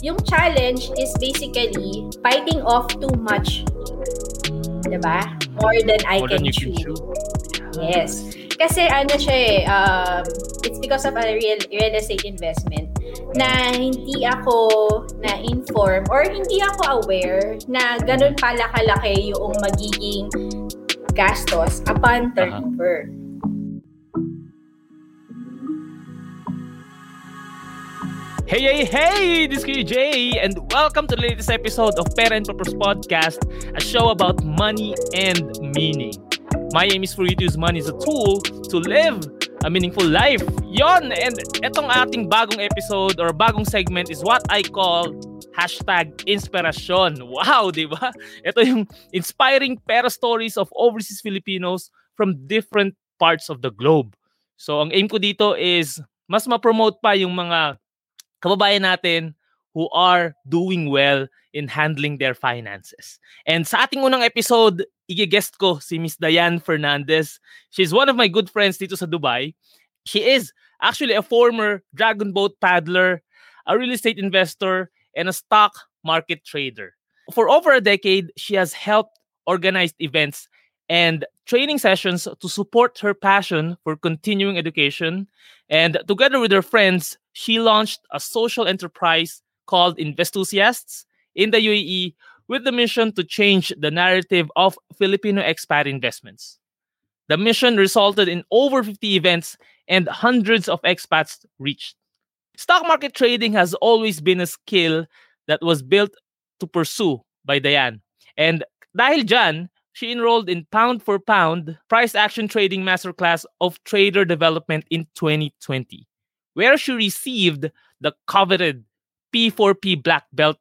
yung challenge is basically fighting off too much. Diba? More than I More can than chew. can chew. Yes. Kasi ano siya eh, um, it's because of a real, real estate investment na hindi ako na-inform or hindi ako aware na ganun pala kalaki yung magiging gastos upon turnover. Hey, hey, hey! This is Jay, and welcome to the latest episode of and Purpose Podcast, a show about money and meaning. My aim is for you to use money as a tool to live a meaningful life. Yon! And etong ating bagong episode or bagong segment is what I call hashtag inspirasyon. Wow, di ba? Ito yung inspiring pera stories of overseas Filipinos from different parts of the globe. So, ang aim ko dito is mas ma-promote pa yung mga kababayan natin who are doing well in handling their finances. And sa ating unang episode, i-guest ko si Miss Diane Fernandez. She's one of my good friends dito sa Dubai. She is actually a former dragon boat paddler, a real estate investor, and a stock market trader. For over a decade, she has helped organize events and training sessions to support her passion for continuing education. And together with her friends, she launched a social enterprise called Investusiasts in the UAE with the mission to change the narrative of Filipino expat investments. The mission resulted in over 50 events and hundreds of expats reached. Stock market trading has always been a skill that was built to pursue by Diane. And dahil dyan, she enrolled in Pound for Pound Price Action Trading Masterclass of Trader Development in 2020, where she received the coveted P4P Black Belt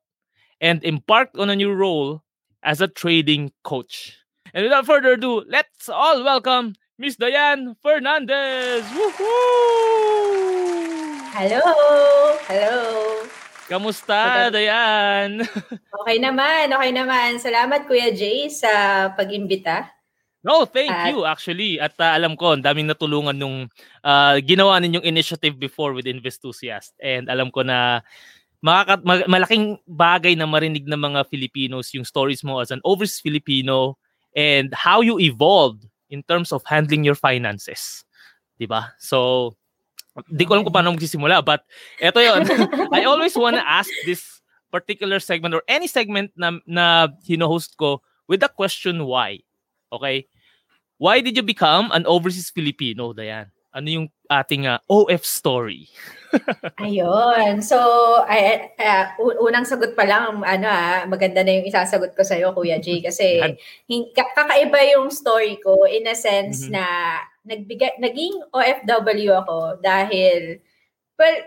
and embarked on a new role as a trading coach. And without further ado, let's all welcome Miss Diane Fernandez. Woohoo! Hello! Hello! Kamusta, Diane? Okay naman, okay naman. Salamat Kuya Jay sa pag-imbita. No, thank At- you actually. At uh, alam ko, ang daming natulungan nung uh, ginawa ninyong initiative before with Investusiast. And alam ko na makaka- ma- malaking bagay na marinig ng mga Filipinos yung stories mo as an overseas Filipino and how you evolved in terms of handling your finances. 'Di ba? So, di ko alam kung paano magsisimula but eto yon. I always wanna ask this particular segment or any segment na, na hino-host ko with the question why. Okay? Why did you become an overseas Filipino, Dayan? Ano yung ating uh, OF story? Ayun. So, ay, ah, u- unang sagot pa lang, ano ah, maganda na yung isasagot ko sa'yo, Kuya Jay, kasi kakaiba yung story ko in a sense Mhm. na nagbigay, naging OFW ako dahil, well,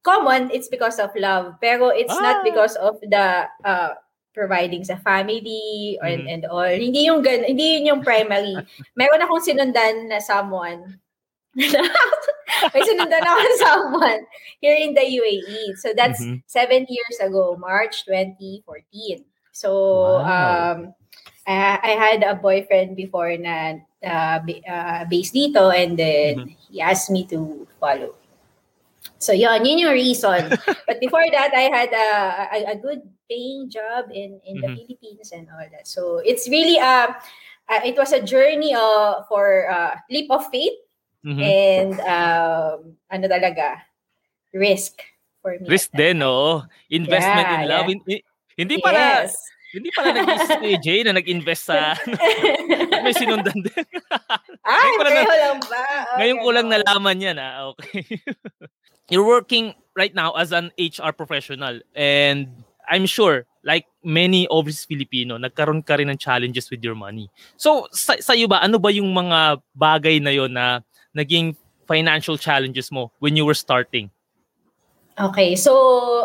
common, it's because of love. Pero it's not Ah. because of the uh, providing sa family and, Mhm. and all. Hindi yung gan- hindi yun yung primary. Meron akong sinundan na someone. May sinundan ako na someone here in the UAE. So that's Mhm. seven years ago, March 2014. So Wow. um, I, I had a boyfriend before na uh, uh, based dito and then Mhm. he asked me to follow. So yun, yun yung reason. But before that, I had a, a, a good paying job in, in the Mhm. Philippines and all that. So it's really, uh, uh, it was a journey uh, for uh, leap of faith Mhm. and um, ano talaga, risk for me. Risk din, oo. Investment Yeah, in love. yeah. Hin- Hindi pala, Yes. Hindi pala nag-isip ni Jay na nag-invest sa, may sinundan din. Ay, Ngayon lang pareho lang ba? Ngayon ko lang Okay. nalaman yan, ah. Okay. You're working right now as an HR professional and I'm sure, like many overseas Filipino, nagkaroon ka rin ng challenges with your money. So, sa, sa'yo ba, ano ba yung mga bagay na yon na naging financial challenges mo when you were starting? Okay, so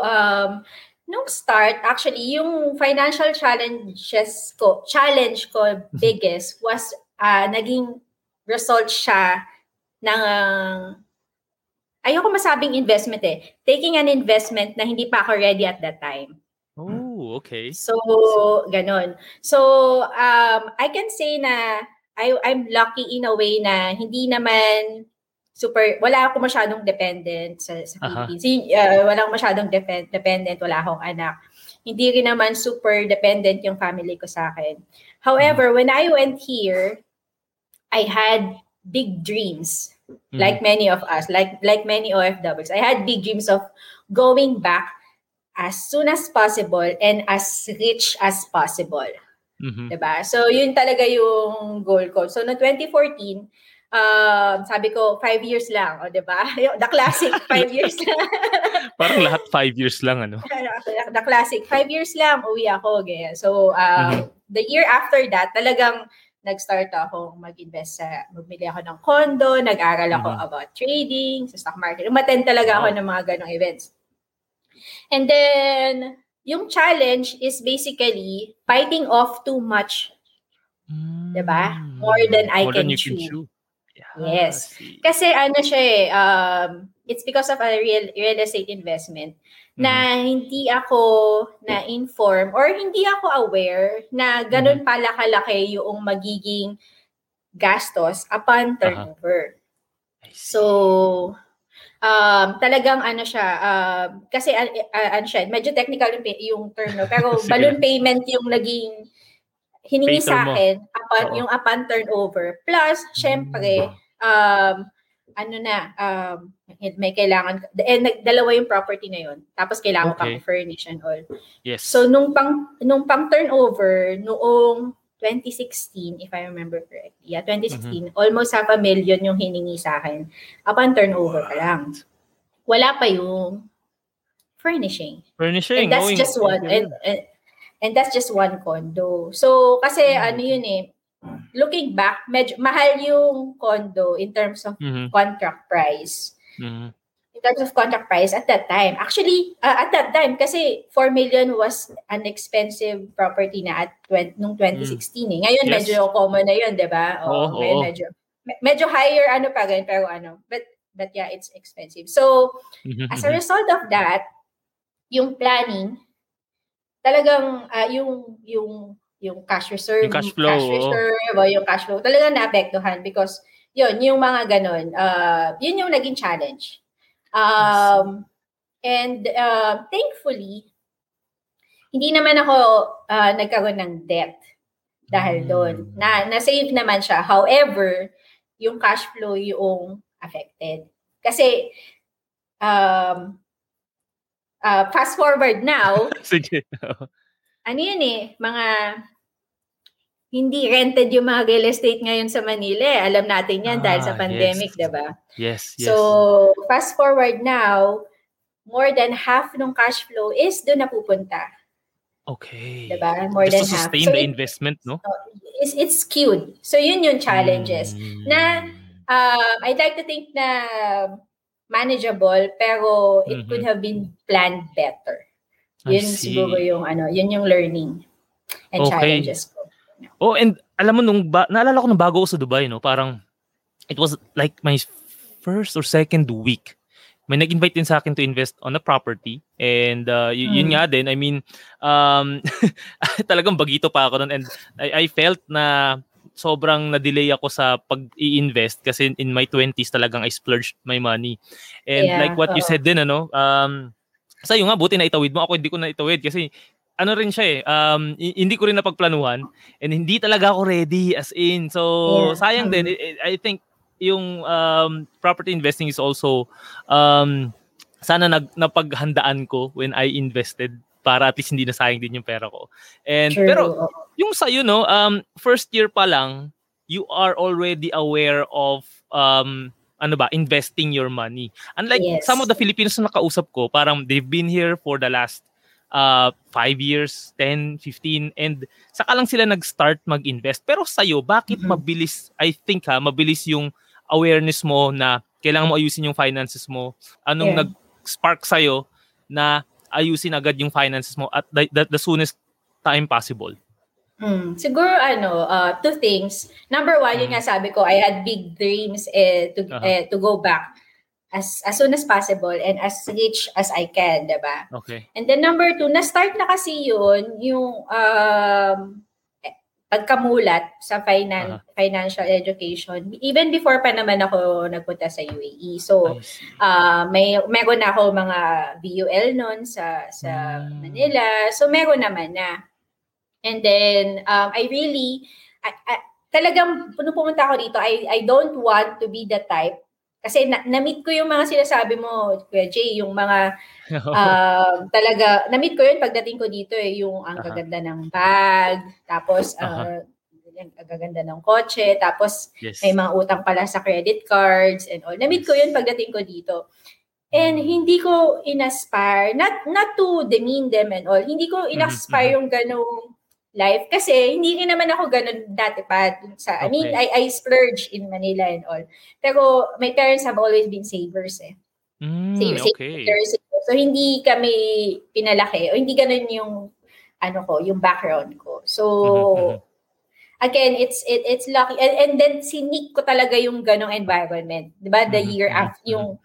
um, nung start, actually, yung financial challenges ko, challenge ko biggest was uh, naging result siya ng ayoko masabing investment eh. Taking an investment na hindi pa ako ready at that time. Oh, okay. So, ganon. So, um, I can say na I, I'm lucky in a way na hindi naman super, wala ako masyadong dependent sa, sa Philippines. Uh, wala akong masyadong depend, dependent, wala akong anak. Hindi rin naman super dependent yung family ko sa akin. However, when I went here, I had big dreams. Mm-hmm. Like many of us, like like many OFWs. I had big dreams of going back as soon as possible and as rich as possible. Mm-hmm. 'Di ba? So yun talaga yung goal ko. So no 2014, um, sabi ko, five years lang, o, oh, di ba? The classic, five years lang. Parang lahat five years lang, ano? The classic, five years lang, uwi ako. Ganyan. So, um, mm-hmm. the year after that, talagang nag-start ako mag-invest sa, bumili ako ng condo, nag-aral ako mm-hmm. about trading, sa stock market. Umattend talaga wow. ako ng mga ganong events. And then, yung challenge is basically fighting off too much. Mm. 'Di ba? More than I More can, than chew. Can chew. Yes. Kasi ano siya eh, um, it's because of a real real estate investment na mm-hmm. hindi ako na-inform or hindi ako aware na ganun mm-hmm. pala kalaki yung magiging gastos upon turnover. Uh-huh. So, um, talagang ano siya, um, kasi uh, uh, ano siya, medyo technical yung, yung term, no? pero balloon payment yung naging hiningi sa akin upon, yung upon turnover. Plus, syempre, um, ano na, um, may kailangan, eh, dalawa yung property na yun. Tapos kailangan okay. pang furnish and all. Yes. So, nung pang, nung pang turnover, noong 2016, if I remember correctly, yeah, 2016, mm-hmm. almost half a million yung hiningi sa akin. Upon turnover pa lang. Wala pa yung furnishing. Furnishing. And that's oh, just one. And, and, and that's just one condo. So, kasi mm-hmm. ano yun eh, looking back, medyo mahal yung condo in terms of mm-hmm. contract price. Mm-hmm. In terms of contract price at that time. Actually, uh, at that time, kasi 4 million was an expensive property na at 20, nung 2016 mm. eh. Ngayon, yes. medyo common na yun, di ba? Oo, oh, oh. medyo, medyo higher ano pa rin, pero ano, but, but yeah, it's expensive. So, mm-hmm. as a mm-hmm. result of that, yung planning, talagang uh, yung yung yung cash reserve, yung cash flow, cash reserve, oh. o yung cash flow, talagang naapektuhan because yun, yung mga ganun, uh, yun yung naging challenge. Um, and uh, thankfully, hindi naman ako uh, nagkaroon ng debt dahil mm. doon. Na, na-save naman siya. However, yung cash flow yung affected. Kasi, um, uh, fast forward now, Sige. ano yun eh, mga hindi rented yung mga real estate ngayon sa Manila. Eh. Alam natin yan ah, dahil sa ah, pandemic, yes. 'di ba? Yes, yes. So, fast forward now, more than half ng cash flow is doon napupunta. Okay. 'Di ba? More Just than half. sustain so the it, investment, no? So, it's, it's skewed. So, yun yung challenges. Mm. Na, uh, I'd like to think na manageable, pero it mm-hmm. could have been planned better. Yun siguro yung ano, yun yung learning and okay. challenges. Oh, and alam mo nung ba, naalala ko nung bago ako sa Dubai, no, parang it was like my first or second week. May nag-invite din sa akin to invest on a property and uh, y- yun nga din, I mean, um, talagang bagito pa ako noon and I, I felt na sobrang na-delay ako sa pag-i-invest kasi in my 20s talagang I splurged my money. And yeah, like what uh-oh. you said din ano, um sa'yo nga, buti na itawid mo. Ako hindi ko na itawid kasi ano rin siya eh, um, hindi ko rin napagplanuhan and hindi talaga ako ready as in. So, yeah. sayang din. I, I think yung um, property investing is also um, sana nag, napaghandaan ko when I invested para at least hindi na sayang din yung pera ko. And True. pero yung sa you no, um, first year pa lang, you are already aware of um, ano ba, investing your money. Unlike yes. some of the Filipinos na nakausap ko, parang they've been here for the last uh, 5 years, 10, 15, and saka lang sila nag-start mag-invest. Pero sa'yo, bakit mm-hmm. mabilis, I think ha, mabilis yung awareness mo na kailangan mo ayusin yung finances mo? Anong yeah. nag-spark sa'yo na ayusin agad yung finances mo at the, the, the soonest time possible? Hmm. Siguro ano, uh, two things. Number one, mm. yun nga sabi ko, I had big dreams eh, to uh-huh. eh, to go back as as soon as possible and as rich as I can, 'di ba? Okay. And then number two, na-start na kasi yun, yung um, pagkamulat sa finan- uh-huh. financial education even before pa naman ako nagpunta sa UAE. So uh, may meron na ako mga VUL noon sa sa mm. Manila. So meron naman na. And then um, I really I, I, talagang nung pumunta ako dito, I I don't want to be the type kasi na, na-meet ko yung mga sinasabi mo, Kuya Jay, yung mga uh, talaga, na-meet ko yun pagdating ko dito eh, yung ang uh-huh. gaganda ng bag, tapos uh, uh-huh. ang gaganda ng kotse, tapos yes. may mga utang pala sa credit cards and all. Na-meet ko yun pagdating ko dito. And hindi ko inaspire, not not to demean them and all, hindi ko inaspire mm-hmm. yung ganong life. Kasi hindi rin naman ako ganun dati pa. Sa, okay. I mean, I, I splurge in Manila and all. Pero my parents have always been savers eh. Mm, Save, okay. Savers. So hindi kami pinalaki o hindi ganun yung ano ko, yung background ko. So mm-hmm. again, it's it, it's lucky and, and then sinik ko talaga yung ganong environment. 'Di ba? The mm-hmm. year after yung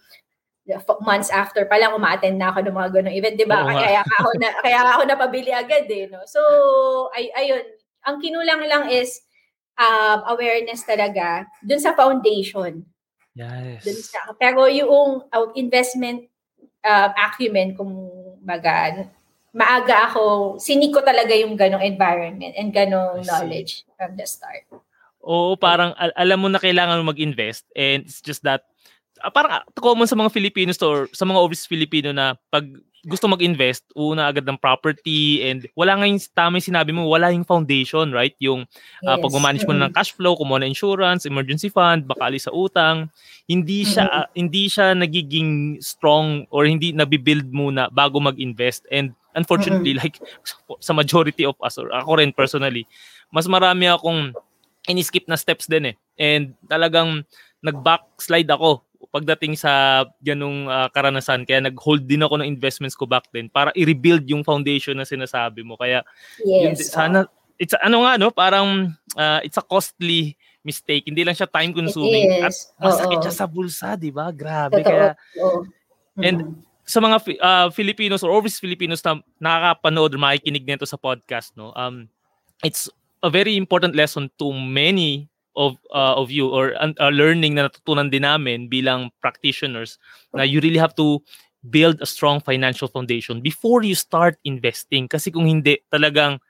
months after pa lang umaattend na ako ng mga ganong event, 'di ba? kaya ako na kaya ako napabili agad eh, no. So ay ayun, ang kinulang lang is um, awareness talaga dun sa foundation. Yes. Dun sa, pero yung uh, investment uh, acumen kung baga, maaga ako, sinik ko talaga yung ganong environment and ganong knowledge from the start. Oo, parang al- alam mo na kailangan mo mag-invest and it's just that parang common sa mga Filipinos to or sa mga overseas Filipino na pag gusto mag-invest, una agad ng property and wala nga yung tama yung sinabi mo, wala yung foundation, right? Yung uh, yes. pag-manage mo ng cash flow, kumuha ng insurance, emergency fund, baka alis sa utang, hindi siya uh, hindi siya nagiging strong or hindi nabibuild muna bago mag-invest. And unfortunately, like sa majority of us or ako rin personally, mas marami akong ini-skip na steps din eh. And talagang nag-backslide ako pagdating sa ganung uh, karanasan. Kaya nag-hold din ako ng investments ko back then para i-rebuild yung foundation na sinasabi mo. Kaya yes, yun, sana it's ano nga no, parang uh, it's a costly mistake. Hindi lang siya time consuming at masakit Oo. siya sa bulsa, 'di ba? Grabe Totoo. kaya. Oo. And mm-hmm. sa mga uh, Filipinos or overseas Filipinos na nakakapanood or makikinig nito sa podcast, no? Um it's a very important lesson to many of uh, of you or uh, learning na natutunan din namin bilang practitioners na you really have to build a strong financial foundation before you start investing. Kasi kung hindi talagang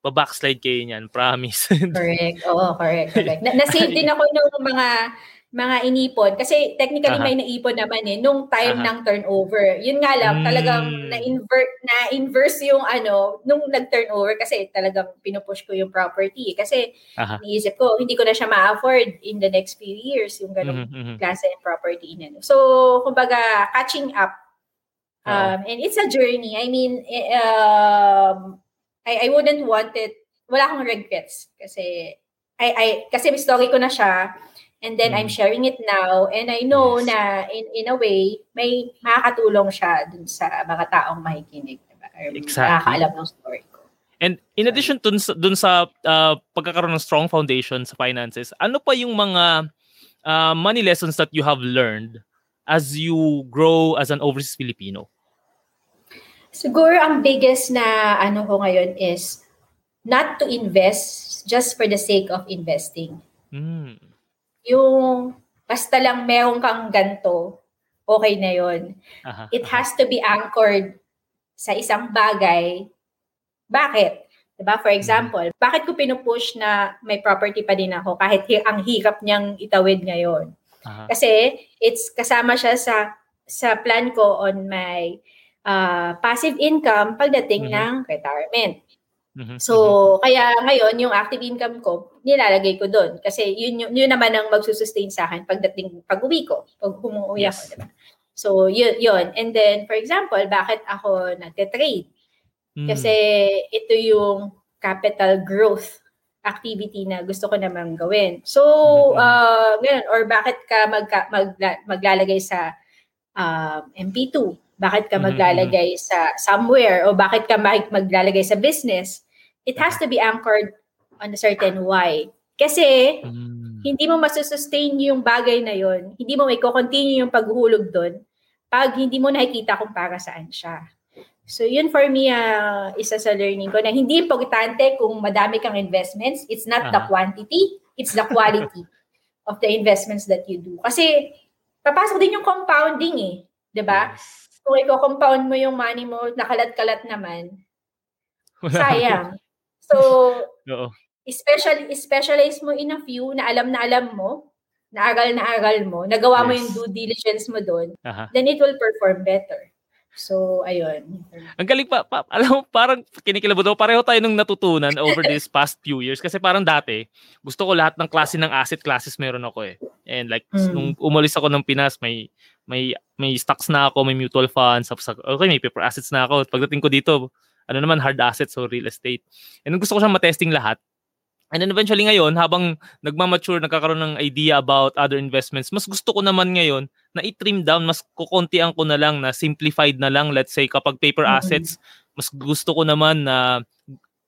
babackslide kayo niyan promise. Correct. Oo correct correct. Na, na-save din ako ng mga mga inipon. Kasi technically uh-huh. may naipon naman eh nung time uh-huh. ng turnover. Yun nga lang, mm. talagang na-invert na inverse yung ano nung nag-turnover kasi talagang pinupush ko yung property. Kasi uh-huh. niisip ko, hindi ko na siya ma-afford in the next few years yung ganung mm-hmm. klase ng property na. So, kumbaga, catching up. Um, uh-huh. And it's a journey. I mean, eh, um, I, I wouldn't want it. Wala akong regrets kasi I, I, kasi story ko na siya And then mm. I'm sharing it now and I know yes. na in in a way may makakatulong siya dun sa mga taong makikinig, diba? Or exactly. makakaalam ng story ko. And in addition dun sa, dun sa uh, pagkakaroon ng strong foundation sa finances, ano pa yung mga uh, money lessons that you have learned as you grow as an overseas Filipino? Siguro ang biggest na ano ko ngayon is not to invest just for the sake of investing. Mm yung basta lang meron kang ganto, okay na yon. It has to be anchored sa isang bagay. Bakit? Diba? For mm-hmm. example, mm-hmm. bakit ko pinupush na may property pa din ako kahit hi- ang hirap niyang itawid ngayon? Uh-huh. Kasi it's kasama siya sa sa plan ko on my uh, passive income pagdating mm-hmm. ng retirement. Mm-hmm. So, mm-hmm. kaya ngayon, yung active income ko, nilalagay ko doon. Kasi yun, yun, yun naman ang magsusustain sa akin pagdating, pag-uwi ko, pag humuwi yes. ako, diba? So, yun, yun. And then, for example, bakit ako nagte-trade? Mm. Kasi ito yung capital growth activity na gusto ko namang gawin. So, mm-hmm. uh, ganun. Or bakit ka magka, magla, maglalagay sa uh, MP2? Bakit ka mm-hmm. maglalagay mm-hmm. sa somewhere? O bakit ka mag, maglalagay sa business? It has to be anchored on a certain why. Kasi, mm. hindi mo masusustain yung bagay na yon hindi mo may continue yung paghuhulog doon pag hindi mo nakikita kung para saan siya. So yun for me, uh, isa sa learning ko na hindi importante kung madami kang investments. It's not uh-huh. the quantity, it's the quality of the investments that you do. Kasi papasok din yung compounding eh. 'di ba? Yes. Kung i-compound mo yung money mo, nakalat-kalat naman, sayang. So, Oo. Special, specialize mo in a few na alam na alam mo, na aral na aral mo, nagawa yes. mo yung due diligence mo doon, then it will perform better. So, ayun. Ang galing pa, pa alam mo, parang kinikilabot ako. Pareho tayo nung natutunan over this past few years. Kasi parang dati, gusto ko lahat ng klase ng asset classes meron ako eh. And like, mm. nung umalis ako ng Pinas, may may may stocks na ako, may mutual funds, okay, may paper assets na ako. Pagdating ko dito, ano naman, hard assets, so real estate. And gusto ko siyang matesting lahat. And then eventually ngayon, habang nagmamature, nagkakaroon ng idea about other investments, mas gusto ko naman ngayon na i-trim down, mas kukuntian ko na lang, na simplified na lang. Let's say, kapag paper mm-hmm. assets, mas gusto ko naman na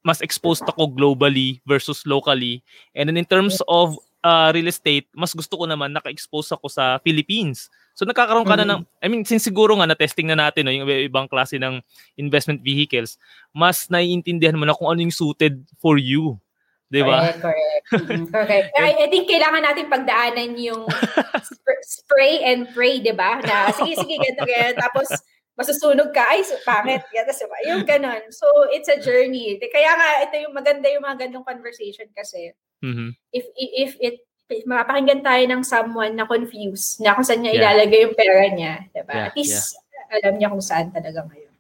mas exposed ako globally versus locally. And then in terms of uh, real estate, mas gusto ko naman naka-expose ako sa Philippines. So nagkakaroon ka mm-hmm. na ng, I mean, since siguro nga na-testing na natin no, yung ibang klase ng investment vehicles, mas naiintindihan mo na kung ano yung suited for you. Di ba? Correct, correct. Mm-hmm, correct. I, I think kailangan natin pagdaanan yung sp- spray and pray, di ba? Na sige, sige, ganito, ganito. Tapos, masusunog ka, ay, pangit. Tapos, yung ganun. So, it's a journey. Kaya nga, ito yung maganda yung mga ganong conversation kasi. Mm-hmm. If, if it if mapakinggan tayo ng someone na confused na kung saan niya yeah. ilalagay yung pera niya, diba? Yeah, At least yeah. alam niya kung saan talaga ngayon.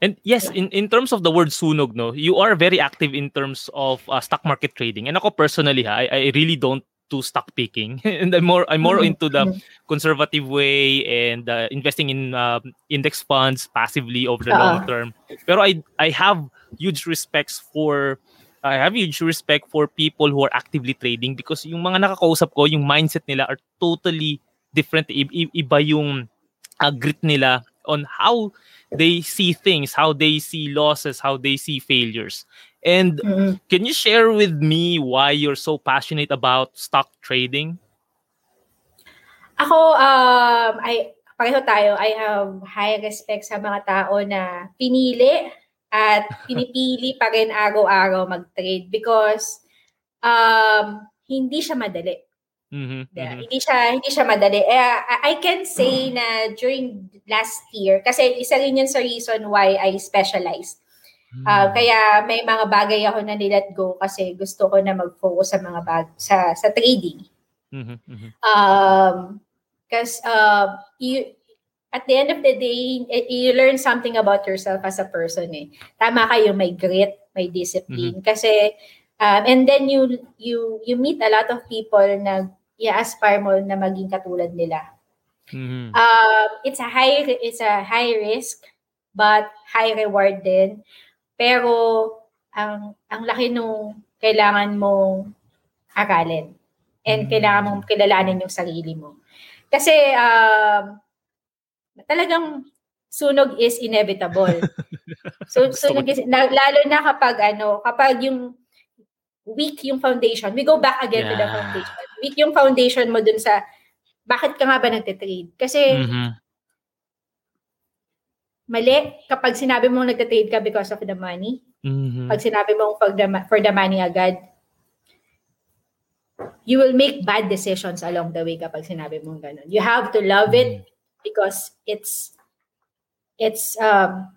And yes, in, in terms of the word sunog, no, you are very active in terms of uh, stock market trading. And ako personally, ha, I, I really don't do stock picking. and I'm more I'm more mm-hmm. into the mm-hmm. conservative way and uh, investing in uh, index funds passively over the uh long term. Pero I I have huge respects for I have huge respect for people who are actively trading because yung mga nakakausap ko, yung mindset nila are totally different. I- iba yung uh, grit nila on how they see things, how they see losses, how they see failures. And mm-hmm. can you share with me why you're so passionate about stock trading? Ako, um, I, pareho tayo, I have high respect sa mga tao na pinili at pinipili pa rin araw-araw mag-trade because um, hindi siya madali. Mm-hmm, yeah, mm-hmm. Hindi siya hindi siya madali. Eh, I can say na during last year kasi isa rin 'yan sa reason why I specialized. Mm-hmm. Uh, kaya may mga bagay ako na nilet go kasi gusto ko na mag-focus sa mga bag sa sa trading. Mm-hmm, mm-hmm. Um kasi uh, you, at the end of the day, you learn something about yourself as a person eh. Tama kayo, may grit, may discipline. Mm-hmm. Kasi um, and then you you you meet a lot of people na i-aspire mo na maging katulad nila. Mm-hmm. Uh, it's a high it's a high risk but high reward din. Pero ang ang laki nung kailangan mong aralin and mm-hmm. kailangan mong kilalanin yung sarili mo. Kasi um, talagang sunog is inevitable. so sunog is lalo na kapag ano, kapag yung weak yung foundation, we go back again yeah. to the foundation. Weak yung foundation mo dun sa bakit ka nga ba nagte-trade? Kasi mm-hmm. mali kapag sinabi mong nagte-trade ka because of the money. Mm-hmm. Pag sinabi mong for the, for the money agad, you will make bad decisions along the way kapag sinabi mong ganun. You have to love mm-hmm. it because it's it's um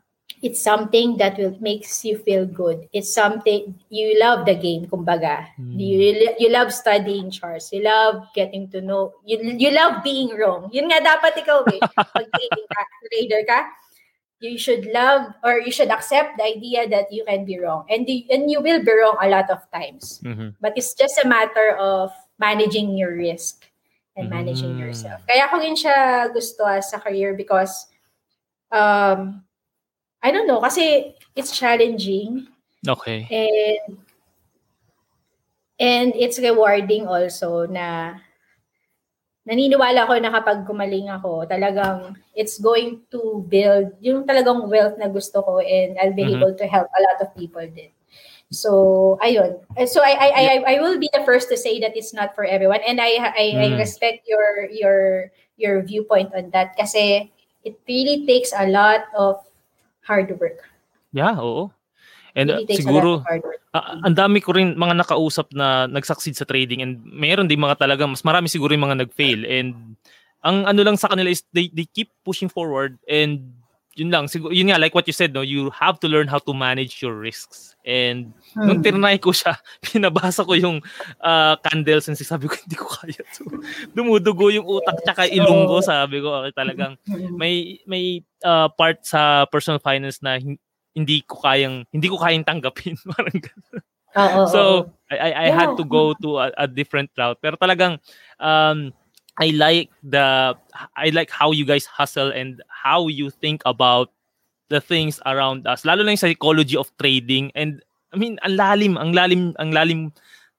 it's something that will makes you feel good. It's something you love the game, kumbaga. Mm. You you love studying charts. You love getting to know. You you love being wrong. Yun nga dapat ikaw eh. Pag trading ka, trader ka, you should love or you should accept the idea that you can be wrong. And the, and you will be wrong a lot of times. Mm-hmm. But it's just a matter of managing your risk and managing mm. yourself. Kaya ko rin siya gusto as a career because um I don't know, kasi it's challenging. Okay. And and it's rewarding also na naniniwala ko na kapag gumaling ako, talagang it's going to build yung talagang wealth na gusto ko and I'll be mm-hmm. able to help a lot of people din. So, ayun. So I I I I will be the first to say that it's not for everyone and I I, mm. I respect your your your viewpoint on that kasi it really takes a lot of hard work. Yeah, oo. And uh, siguro. Ah, ang dami ko rin mga nakausap na nag-succeed sa trading and mayroon din mga talaga mas marami siguro yung mga nag-fail and ang ano lang sa kanila is they, they keep pushing forward and yun lang siguro yun nga like what you said no you have to learn how to manage your risks and nung Hmm. tinry ko siya pinabasa ko yung ah, candles and sabi ko hindi ko kaya to dumudugo yung utak tsaka ilong ko sabi ko okay, talagang may may uh, part sa personal finance na hin- hindi ko kayang hindi ko kayang tanggapin parang ganun. Oo, so. I I, I had Yeah. to go to a, a different route pero talagang um I like the I like how you guys hustle and how you think about the things around us lalo na yung psychology of trading and I mean ang lalim ang lalim ang lalim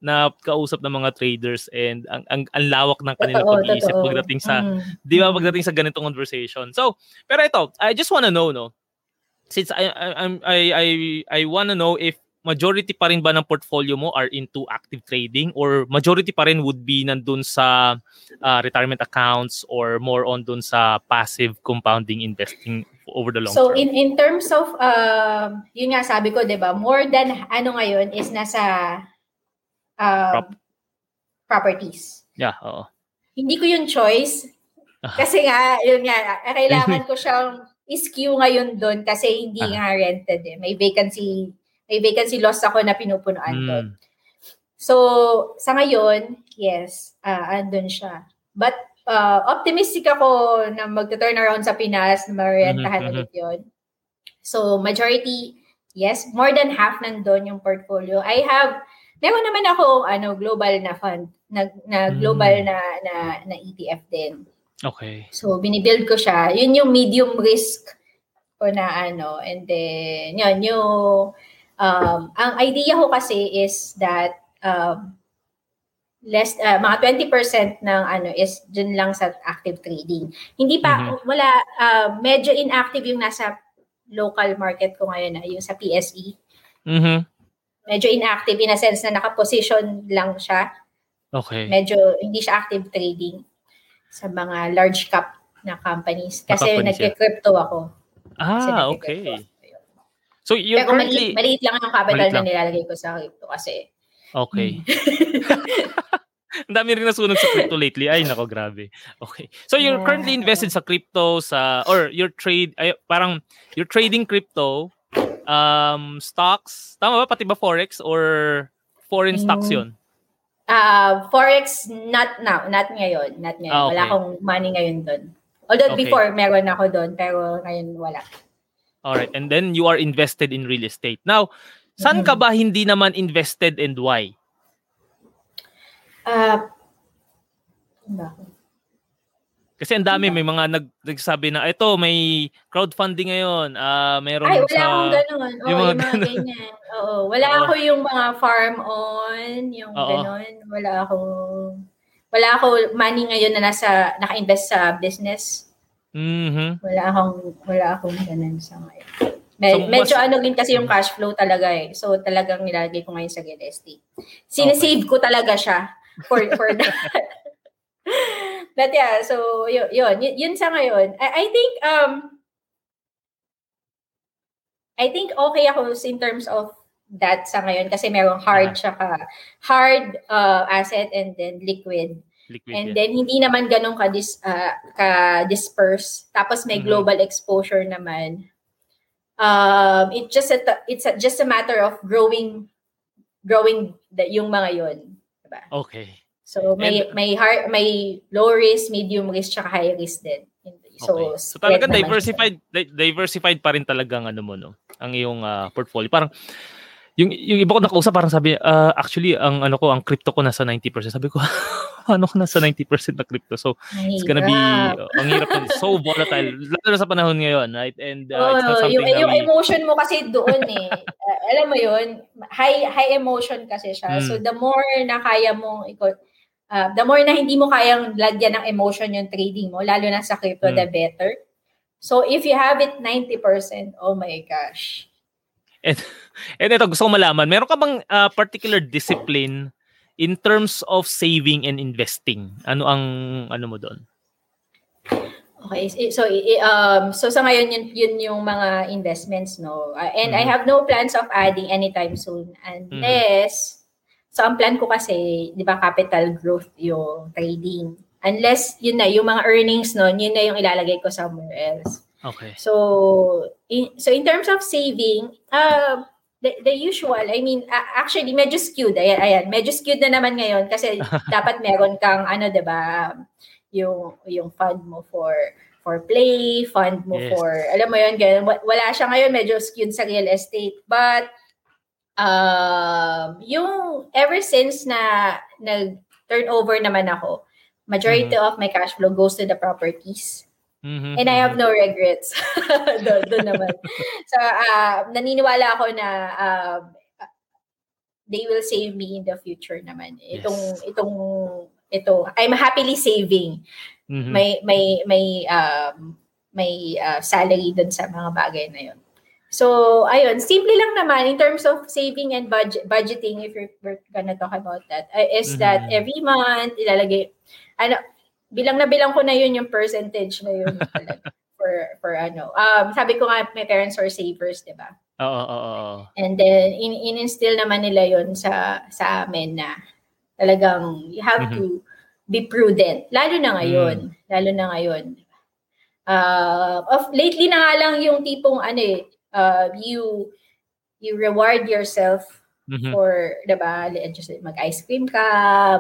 na kausap ng mga traders and ang ang, ang lawak ng kanilang Totoo, pag-iisip pagdating sa Mm. Di ba pagdating sa ganitong conversation. So, pero ito, I just wanna know, no? Since I I I I, I wanna know if majority pa rin ba ng portfolio mo are into active trading or majority pa rin would be nandun sa uh, retirement accounts or more on dun sa passive compounding investing over the long So term? in in terms of um yun nga sabi ko 'di ba more than ano ngayon is nasa um, Prop- properties. yeah, oo. Hindi ko yung choice Ah. kasi nga yun nga kailangan ko siyang iskew ngayon doon kasi hindi Ah. nga rented eh. May vacancy may vacancy loss ako na pinupunuan doon. Mm. So, sa ngayon, yes, ah andun siya. But uh, optimistic ako na magta-turn around sa Pinas, na marentahan Mhm, mhm. ulit yun. So, majority, yes, more than half nandun yung portfolio. I have, meron naman ako ano, global na fund, na, na global Mm. na, na, na ETF din. Okay. So, binibuild ko siya. Yun yung medium risk ko na ano. And then, yun, yung, um, ang idea ko kasi is that, um, less, uh, mga 20% ng ano is dun lang sa active trading. Hindi pa, wala, uh, medyo inactive yung nasa local market ko ngayon na, yung sa PSE. Mhm. Medyo inactive in a sense na nakaposition lang siya. Okay. Medyo hindi siya active trading sa mga large cap na companies. Kasi Na companies, yeah. nagke-crypto ako. Ah, okay. ako. So you're maliit, currently maliit lang ang capital Maliit na lang. nilalagay ko sa crypto kasi. Okay. Ang dami rin nasunog sa crypto lately. Ay, nako, grabe. Okay. So you're Yeah. currently invested sa crypto sa or your trade ay parang you're trading crypto um stocks. Tama ba pati ba forex or foreign stocks Mm. 'yon? Ah, Forex, not now. Not ngayon. Not ngayon. Ah, Wala okay. akong money ngayon doon. Although Okay. before, meron ako doon. Pero ngayon, wala. All right. And then you are invested in real estate. Now, saan ka ba hindi naman invested and why? Ba? Kasi ang dami may mga nag nagsabi na ito may crowdfunding ngayon. Ah, meron Ay, wala sa akong ganun. Oo, yung yung mga mga, ganun. ganyan. Oo, wala Oo. ako yung mga farm on, yung Oo. ganun. Wala ako wala ako money ngayon na nasa naka-invest sa business. Mhm. Wala akong wala akong ganun sa ngayon. Me- So, medyo mas- ano din kasi yung cash flow talaga eh. So talagang nilalagay ko ngayon sa real estate. Sinisave ko talaga siya for for that. But yeah, so yun, yun, yun, yun sa ngayon. I, I think um I think okay ako in terms of that sa ngayon kasi merong hard tsaka hard uh, asset and then liquid. Liquid. And yeah. then hindi naman ganun ka dis ah, ka disperse. Tapos may Mhm. global exposure naman. Um it just a, it's a, just a matter of growing growing the, yung mga yon, diba? Okay. So may And- may hard may low risk, medium risk, tsaka high risk din. So, okay. So talaga diversified di- diversified pa rin talagang ano mo no, ang iyong ah, portfolio. Parang yung yung iba ko nakausap parang sabi ah, actually ang ano ko ang crypto ko nasa 90%. Sabi ko ano ko nasa 90% na crypto. So siya. it's gonna be uh, ang hirap so volatile lalo na sa panahon ngayon, right? And uh, it's not something yung, yung we, emotion mo kasi doon eh. Uh, alam mo yun, high high emotion kasi siya. Mm. So the more na kaya mong iko uh, the more na hindi mo kayang lagyan ng emotion yung trading mo, lalo na sa crypto, Mm. the better. So if you have it 90%, oh my gosh. And ito, gusto ko malaman, meron ka bang uh, particular discipline in terms of saving and investing? Ano ang ano mo doon? Okay, so um so sa ngayon yun, yun yung mga investments no. Uh, and mm-hmm. I have no plans of adding anytime soon unless mm-hmm. so ang plan ko kasi 'di ba capital growth yung trading. Unless yun na yung mga earnings no, yun na yung ilalagay ko somewhere else. Okay. So in, so in terms of saving, uh the, the usual, I mean, uh, actually medyo skewed. Ayan, ayan, medyo skewed na naman ngayon kasi dapat meron kang ano 'di ba? yung yung fund mo for for play, fund mo yes. for alam mo yun, ganun. Wala siya ngayon, medyo skewed sa real estate. But um yung ever since na nag turnover naman ako, majority mm-hmm. of my cash flow goes to the properties. Mm-hmm. And I have mm-hmm. no regrets. doon, doon naman. so, uh, naniniwala ako na uh, they will save me in the future naman. Itong yes. itong ito, I'm happily saving. Mm-hmm. May may may um may uh, salary dun sa mga bagay na 'yon. So, ayun, simple lang naman in terms of saving and budget budgeting if you're, we're gonna talk about that uh, is mm-hmm. that every month ilalagay ano bilang na bilang ko na yun yung percentage na yun for for ano. Um sabi ko nga my parents are savers, 'di ba? Oo, oo, oo. And then in in-instill naman nila yon sa sa amin na Talagang you have mm-hmm. to be prudent. Lalo na ngayon. Mm. Lalo na ngayon. Uh, of lately na nga lang yung tipong ano eh, uh, you you reward yourself mm-hmm. for, 'di ba, mag-ice cream ka,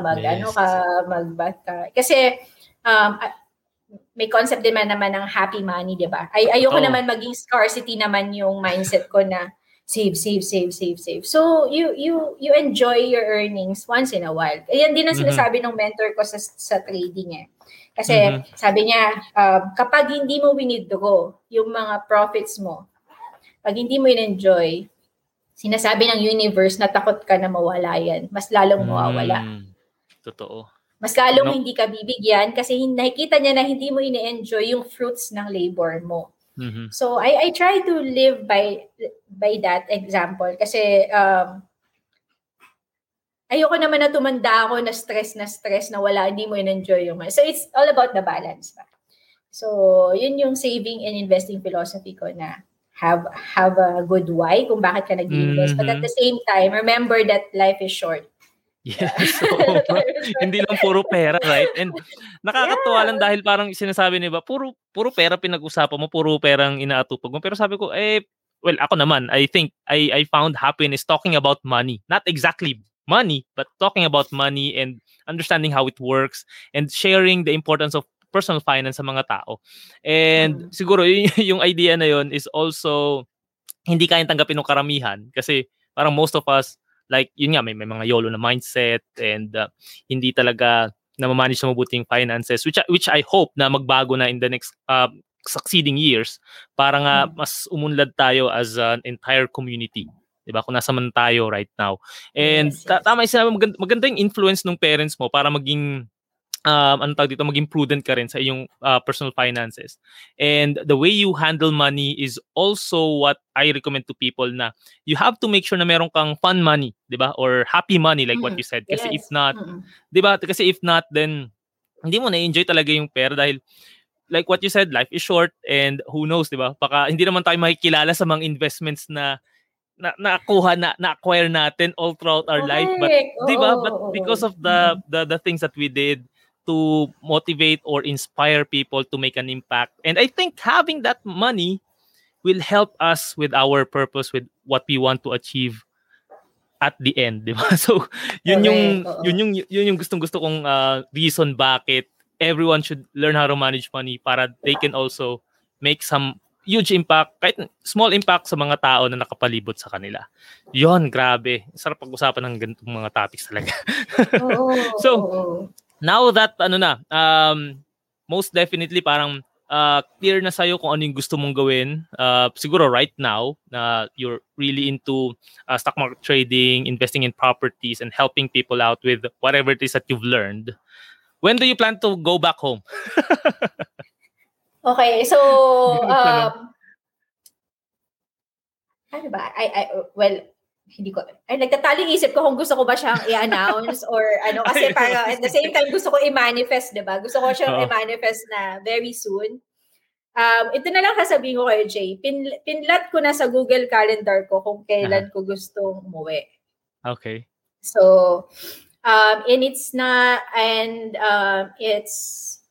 mag yes. ano ka, mag-bath ka. Kasi um, may concept din man naman ng happy money, 'di ba? Ay ayoko oh. naman maging scarcity naman yung mindset ko na save, save, save, save, save. So, you you you enjoy your earnings once in a while. Ayan din ang mm-hmm. sinasabi mm-hmm. ng mentor ko sa, sa trading eh. Kasi mm-hmm. sabi niya, um, kapag hindi mo winidraw yung mga profits mo, pag hindi mo in-enjoy, sinasabi ng universe na takot ka na mawala yan. Mas lalong mawawala. Mm, totoo. Mas lalong no. hindi ka bibigyan kasi nakikita niya na hindi mo ini-enjoy yung fruits ng labor mo. Mm-hmm. So I I try to live by by that example kasi um ayoko naman na tumanda ako na stress na stress na wala hindi mo in-enjoy yung so it's all about the balance ba. So yun yung saving and investing philosophy ko na have have a good why kung bakit ka nag-invest mm-hmm. but at mm-hmm. the same time remember that life is short Yes. So, hindi lang puro pera, right? And nakakatuwa yeah. lang dahil parang sinasabi ni ba, puro puro pera pinag-usapan mo, puro perang inaatupag mo. Pero sabi ko, eh, well, ako naman, I think I I found happiness talking about money. Not exactly money, but talking about money and understanding how it works and sharing the importance of personal finance sa mga tao. And mm. siguro y- yung idea na yon is also hindi kayang tanggapin ng karamihan kasi parang most of us like yun nga may, may mga YOLO na mindset and uh, hindi talaga na manage sa mabuting finances which which I hope na magbago na in the next uh, succeeding years para nga hmm. mas umunlad tayo as an entire community 'di ba kung nasa man tayo right now and yes, yes. tama yung maganda, maganda yung influence ng parents mo para maging um, ano tawag dito, maging prudent ka rin sa iyong uh, personal finances. And the way you handle money is also what I recommend to people na you have to make sure na meron kang fun money, di ba? Or happy money like mm-hmm. what you said. Kasi yes. if not, mm-hmm. di ba? Kasi if not, then hindi mo na-enjoy talaga yung pera dahil like what you said, life is short and who knows, di ba? Baka hindi naman tayo makikilala sa mga investments na na nakuha na na-acquire natin all throughout our okay. life but oh, 'di ba but because of the mm-hmm. the the things that we did to motivate or inspire people to make an impact. And I think having that money will help us with our purpose, with what we want to achieve at the end, di ba? So, yun yung yun yung yun yung gustong-gusto kong uh, reason bakit everyone should learn how to manage money para they can also make some huge impact, kahit small impact sa mga tao na nakapalibot sa kanila. Yon, grabe. Sarap pag-usapan ng ganitong mga topics talaga. Oo. so, now that ano na, um, most definitely parang uh, clear na sa'yo kung ano yung gusto mong gawin. Uh, siguro right now na uh, you're really into uh, stock market trading, investing in properties, and helping people out with whatever it is that you've learned. When do you plan to go back home? okay, so um, ano ba? I, I well, hindi ko, ay, nagtataling isip ko kung gusto ko ba siyang i-announce or ano, kasi para at the same time gusto ko i-manifest, di ba? Gusto ko siyang oh. i-manifest na very soon. Um, ito na lang sasabihin ko kay Jay. Pin, pinlat ko na sa Google Calendar ko kung kailan ko gustong umuwi. Okay. So, um, and it's not, and um, it's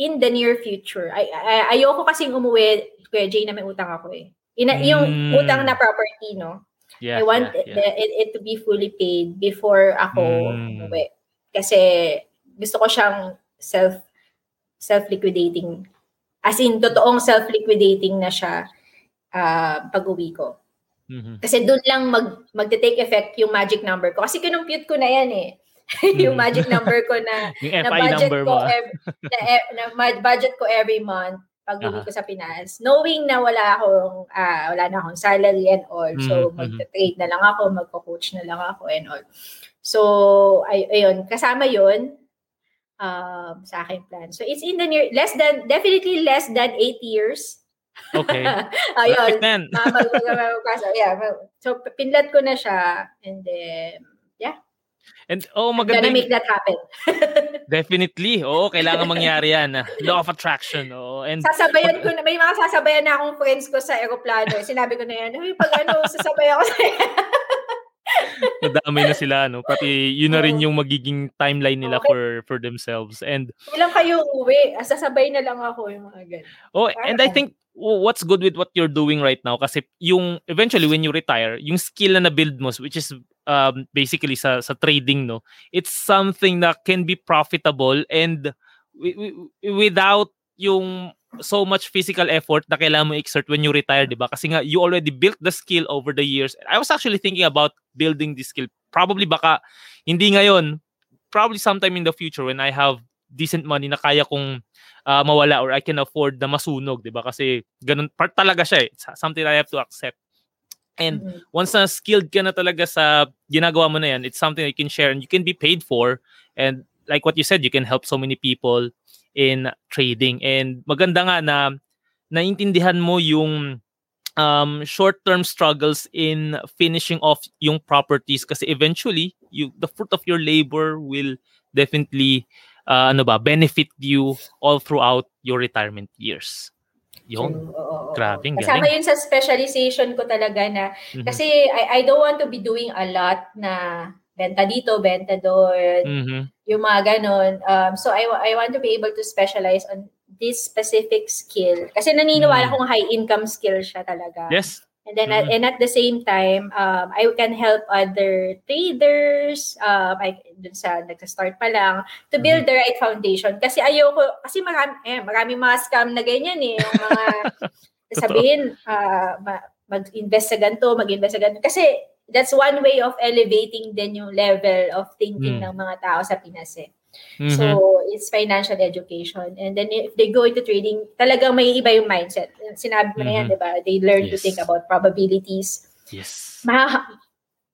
in the near future. Ay, ay, ayoko kasing umuwi, Kuya Jay, na may utang ako eh. Ina, mm. Yung utang na property, no? Yeah, I want yeah, yeah. It, it to be fully paid before ako Mm. umuwi. Kasi gusto ko siyang self self-liquidating. As in, totoong self-liquidating na siya uh, pag-uwi ko. Mhm. Kasi doon lang mag, magte-take effect yung magic number ko. Kasi kinumpute ko na yan eh. yung Mm. magic number ko na Yung na budget number ko every, na, e- na budget ko every month pag uwi Aha. ko sa Pinas. Knowing na wala akong ah, wala na akong salary and all. So Mhm, magte-trade na lang ako, magko-coach na lang ako and all. So ay ayun, kasama 'yon um, sa aking plan. So it's in the near less than definitely less than 8 years. Okay. ayun. Perfect then. Ah, mag- mag- mag- mag- yeah, so pinlat ko na siya and then And oh, I'm gonna maganda. make that happen. Definitely. Oo, kailangan mangyari yan. ah. Law of attraction. Oo. And sasabayan ko na, may mga sasabayan na akong friends ko sa aeroplano. Sinabi ko na yan, Uy, pag ano, sasabay ako sa nadamay na sila, no? Pati yun na rin yung magiging timeline nila Okay. for for themselves. And Ilang kayo uwi, Ah, sasabay na lang ako yung mga ganun. oh, and I think w- what's good with what you're doing right now kasi yung eventually when you retire, yung skill na na-build mo which is um, basically sa sa trading, no. It's something that can be profitable and wi- wi- without yung so much physical effort na kailangan mo exert when you retire, di ba? Kasi nga, you already built the skill over the years. I was actually thinking about building this skill. Probably baka, hindi ngayon, probably sometime in the future when I have decent money na kaya kong ah, mawala or I can afford na masunog, di ba? Kasi ganun, part talaga siya eh. It's something I have to accept. And Mhm. once na skilled ka na talaga sa ginagawa mo na yan, it's something that you can share and you can be paid for. And like what you said, you can help so many people in trading. And maganda nga na naintindihan mo yung um, short-term struggles in finishing off yung properties kasi eventually you the fruit of your labor will definitely uh, ano ba benefit you all throughout your retirement years. Yung Oo, oo. Grabe, ang Kasama galing. yun sa specialization ko talaga na, Mhm. kasi I, I don't want to be doing a lot na benta dito, benta doon, Mhm. yung mga ganon. Um, so I, I want to be able to specialize on this specific skill. Kasi naniniwala Mm. kong high income skill siya talaga. Yes. And then at, Mhm. and at the same time, um, I can help other traders, um, I, dun sa nagsa-start pa lang, to build Mm-hmm. the right foundation. Kasi ayoko, kasi marami, eh, maraming mga scam na ganyan eh. Yung mga, sabihin, ah, ma- mag-invest sa ganito, mag-invest sa ganito. Kasi that's one way of elevating din yung level of thinking Mm. ng mga tao sa Pinas eh. Mhm. So, it's financial education. And then if they go into trading, talagang may iba yung mindset. Sinabi mo na yan, Mhm. di ba? They learn to Yes. think about probabilities. yes. Ma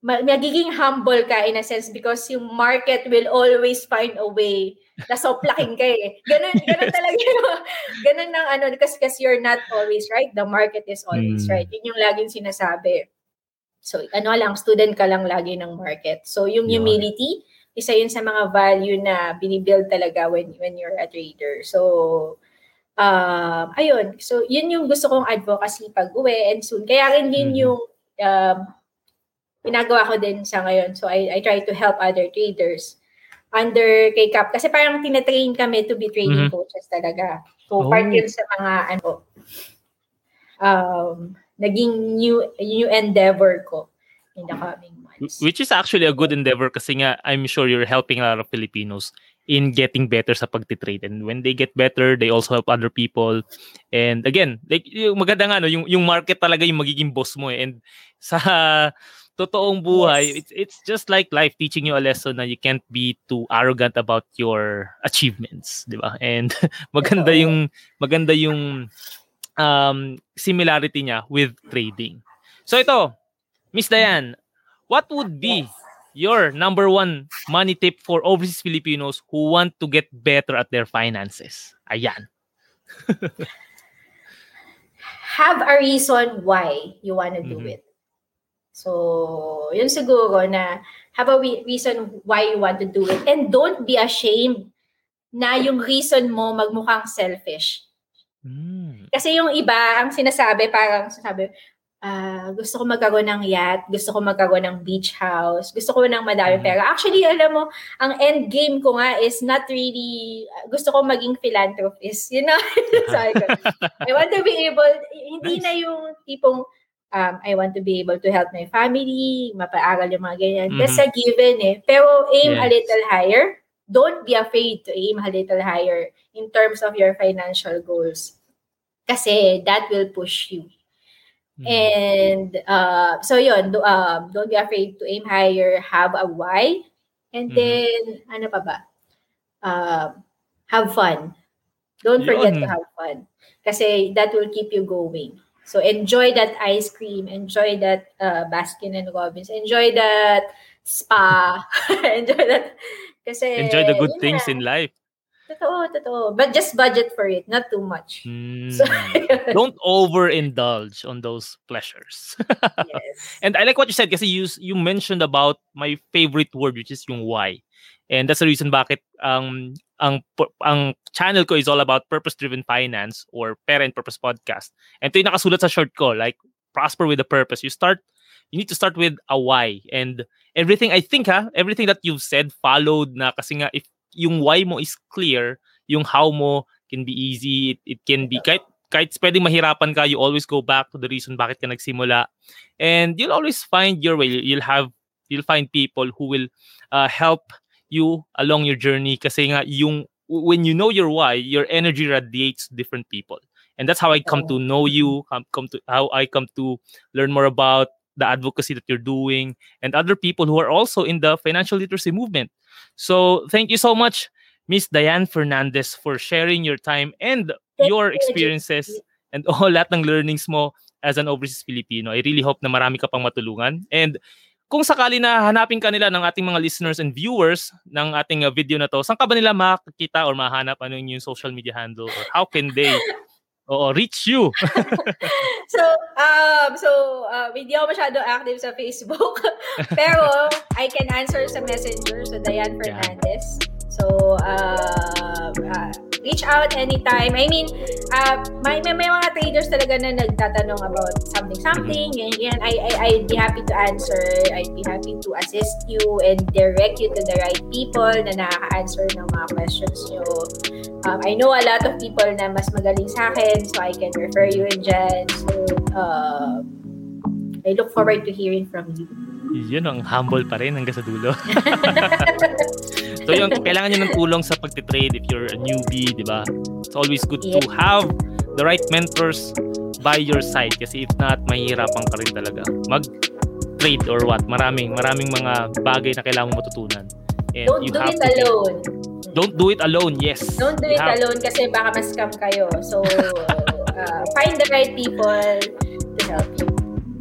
ma- magiging humble ka in a sense because yung market will always find a way na soplaking ka eh. Ganun, ganun talaga yung, ganun ng ano, kasi, kasi you're not always right. The market is always Mm. right. Yun yung laging sinasabi. So, ano lang, student ka lang lagi ng market. So, yung Yun. humility, isa yun sa mga value na binibuild talaga when, when you're a trader. So, um, ayun. So, yun yung gusto kong advocacy pag uwi and soon. Kaya rin yun Mhm. yung um, ginagawa ko din sa ngayon. So, I, I try to help other traders under kay Cap. Kasi parang tinatrain kami to be trading Mhm. coaches talaga. So, Oh. part yun sa mga ano, um, naging new new endeavor ko in the coming. Which is actually a good endeavor kasi nga I'm sure you're helping a lot of Filipinos in getting better sa pagtitrade. And when they get better, they also help other people. And again, like yung maganda nga no, yung yung market talaga yung magiging boss mo eh. And sa totoong buhay, Yes. it's it's just like life teaching you a lesson na you can't be too arrogant about your achievements, 'di ba? And maganda yung maganda yung um similarity niya with trading. So ito, Miss Diane, what would be your number one money tip for overseas Filipinos who want to get better at their finances? Ayan. have a reason why you want to do Mhm. it. So, yun siguro na have a re- reason why you want to do it. And don't be ashamed na yung reason mo magmukhang selfish. Mm. Kasi yung iba, ang sinasabi, parang sabi, ah, gusto ko magkaroon ng yacht, gusto ko magkaroon ng beach house, gusto ko ng madami Mhm. pera. Actually, alam mo, ang end game ko nga is not really, gusto ko maging philanthropist. You know? Sabi ko, I want to be able, hindi Nice. na yung tipong, um, I want to be able to help my family, mapaaral yung mga ganyan. That's a given eh. Pero aim a Yes. little higher. Don't be afraid to aim a little higher in terms of your financial goals. Kasi that will push you. Mm. And uh, so yun, do, um, don't be afraid to aim higher, have a why, and Mhm. then, ano pa ba? Um, have fun. Don't forget to have fun. Kasi that will keep you going. So enjoy that ice cream, enjoy that uh, Baskin and Robbins, enjoy that spa, enjoy that. Kasi, Enjoy the good yun things in life. Totoo, totoo. But just budget for it, not too much. Mm. So, Don't overindulge on those pleasures. yes. And I like what you said kasi you you mentioned about my favorite word which is yung why. And that's the reason bakit ang ang ang channel ko is all about purpose driven finance or parent purpose podcast. And ito yung nakasulat sa short ko like prosper with a purpose. You start you need to start with a why and everything I think ha everything that you've said followed na kasi nga if yung why mo is clear, yung how mo can be easy, it, it can be kahit kahit pwedeng mahirapan ka, you always go back to the reason bakit ka nagsimula. And you'll always find your way. You'll have you'll find people who will uh, help you along your journey. Kasi nga yung when you know your why your energy radiates different people. And that's how i come to know you come, come to how i come to learn more about the advocacy that you're doing and other people who are also in the financial literacy movement so thank you so much miss diane fernandez for sharing your time and your you, experiences and all lahat ng learnings mo as an overseas Filipino. I really hope na marami ka pang matulungan. And kung sakali na hanapin ka nila ng ating mga listeners and viewers ng ating uh, video na to, saan ka ba nila makakita or mahanap ano yung social media handle or how can they oo, reach you? So, um, so, uh, hindi ako masyado active sa Facebook. Pero, I can answer sa messenger. So, Diane Fernandez. So, uh, uh, reach out anytime. I mean, uh, may, may, may mga traders talaga na nagtatanong about something, something, and yan. I, I, I'd be happy to answer. I'd be happy to assist you and direct you to the right people na nakaka-answer ng mga questions nyo. Um, I know a lot of people na mas magaling sa akin, so I can refer you in dyan. So, uh, I look forward to hearing from you. Yun ang humble pa rin hanggang sa dulo. so yun, kailangan nyo ng tulong sa pagtitrade if you're a newbie, di ba? It's always good to Yeah. have the right mentors by your side kasi if not, mahihirapan ka rin talaga mag-trade or what. Maraming, maraming mga bagay na kailangan mo matutunan. And Don't you do have it to alone. Don't do it alone, yes. Don't do You it have- alone kasi baka ma-scam kayo. So, uh, find the right people to help you.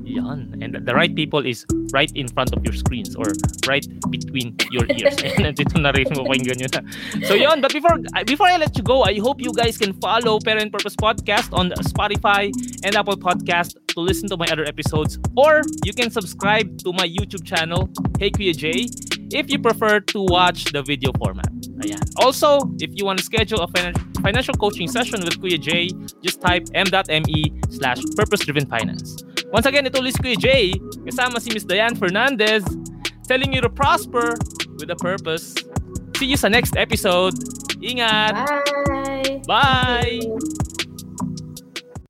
Yan. And the right people is right in front of your screens or right between your ears. And nandito na rin mo pakinggan nyo na. So yun, but before uh, before I let you go, I hope you guys can follow Parent Purpose Podcast on Spotify and Apple Podcast to listen to my other episodes. Or you can subscribe to my YouTube channel, Hey Kuya J, if you prefer to watch the video format. Ayan. Also, if you want to schedule a finan- financial coaching session with Kuya J, just type m.me slash purpose-driven finance. Once again, ito ulit si Kuya J, kasama si Miss Diane Fernandez, telling you to prosper with a purpose. See you sa next episode. Ingat! Bye! Bye!